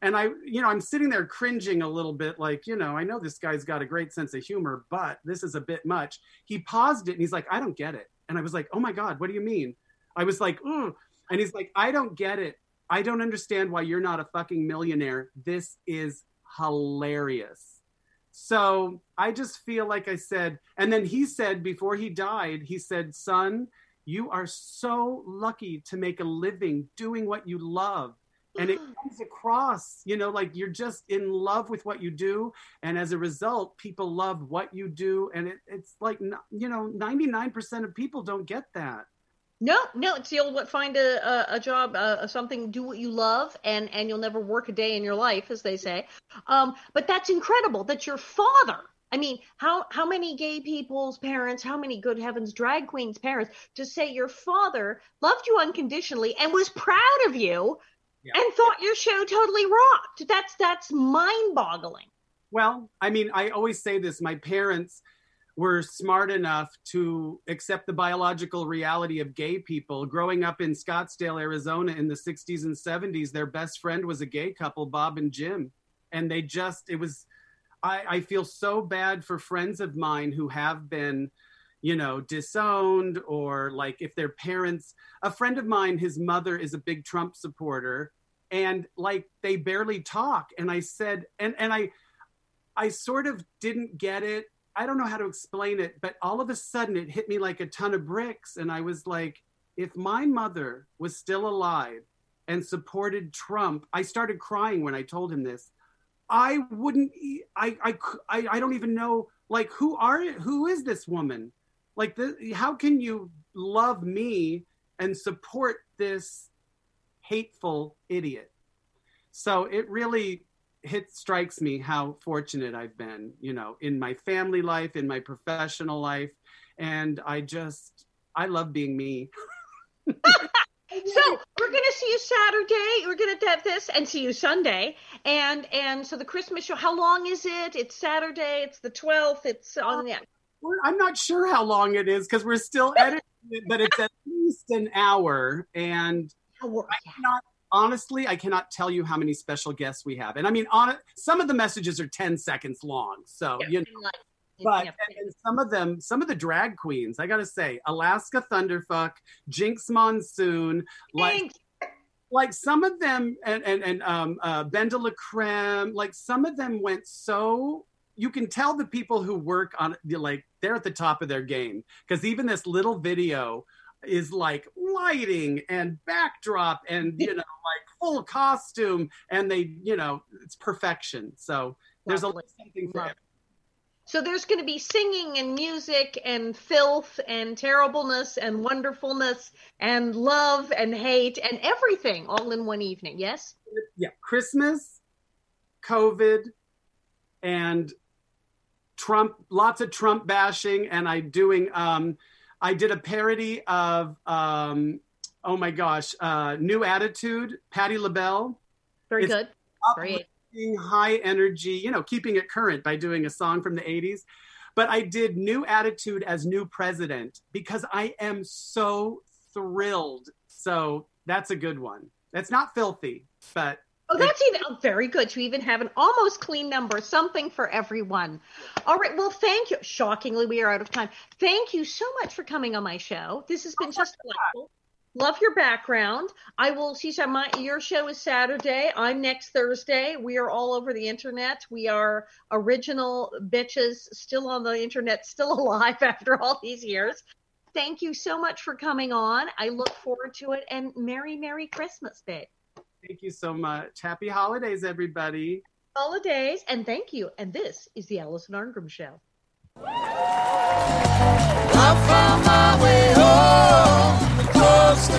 and I, you know, I'm sitting there cringing a little bit, like, you know, I know this guy's got a great sense of humor, but this is a bit much. He paused it and he's like, I don't get it. And I was like, oh my God, what do you mean? I was like, Ugh. and he's like, I don't get it. I don't understand why you're not a fucking millionaire. This is hilarious. So I just feel like I said, and then he said before he died, he said, son, you are so lucky to make a living doing what you love. And it comes across, you know, like you're just in love with what you do. And as a result, people love what you do. And it, it's like, you know, 99% of people don't get that. No, no, it's the old what find a a, a job, uh, something, do what you love, and and you'll never work a day in your life, as they say. Um, but that's incredible that your father. I mean, how how many gay people's parents, how many good heavens drag queens parents to say your father loved you unconditionally and was proud of you yeah. and thought your show totally rocked. That's that's mind boggling. Well, I mean, I always say this. My parents were smart enough to accept the biological reality of gay people. Growing up in Scottsdale, Arizona in the 60s and 70s, their best friend was a gay couple, Bob and Jim. And they just, it was, I, I feel so bad for friends of mine who have been, you know, disowned or like if their parents, a friend of mine, his mother is a big Trump supporter and like they barely talk. And I said, and, and I, I sort of didn't get it I don't know how to explain it, but all of a sudden it hit me like a ton of bricks. And I was like, if my mother was still alive and supported Trump, I started crying when I told him this. I wouldn't, I, I, I, I don't even know, like, who are, who is this woman? Like, the, how can you love me and support this hateful idiot? So it really it strikes me how fortunate I've been, you know, in my family life, in my professional life. And I just, I love being me. so we're going to see you Saturday. We're going to have this and see you Sunday. And, and so the Christmas show, how long is it? It's Saturday. It's the 12th. It's on the, I'm not sure how long it is because we're still editing it, but it's at least an hour. And I'm not honestly, I cannot tell you how many special guests we have. And I mean, on some of the messages are 10 seconds long. So, yeah, you know, but and some of them, some of the drag queens, I got to say, Alaska Thunderfuck, Jinkx Monsoon, like, like some of them, and, and, and um, uh, BenDeLaCreme, like some of them went so you can tell the people who work on like they're at the top of their game because even this little video is like lighting and backdrop and you know like full costume and they you know it's perfection so there's Lovely. a something for everyone. So there's going to be singing and music and filth and terribleness and wonderfulness and love and hate and everything all in one evening. Yes? Yeah. Christmas, COVID, and Trump, lots of Trump bashing. And I doing um, I did a parody of um, oh my gosh, uh, New Attitude, Patti LaBelle. Very it's good. Great. High energy, you know, keeping it current by doing a song from the 80s. But I did New Attitude as new president because I am so thrilled. So that's a good one. That's not filthy, but Oh, that's even oh, very good to even have an almost clean number, something for everyone. All right. Well, thank you. Shockingly, we are out of time. Thank you so much for coming on my show. This has been oh, just delightful. Love your background. I will see some. My your show is Saturday. I'm next Thursday. We are all over the internet. We are original bitches, still on the internet, still alive after all these years. Thank you so much for coming on. I look forward to it. And Merry, Merry Christmas, babe. Thank you so much. Happy holidays, everybody. Holidays, and thank you. And this is the Allison Arngrim Show. I found my way home across the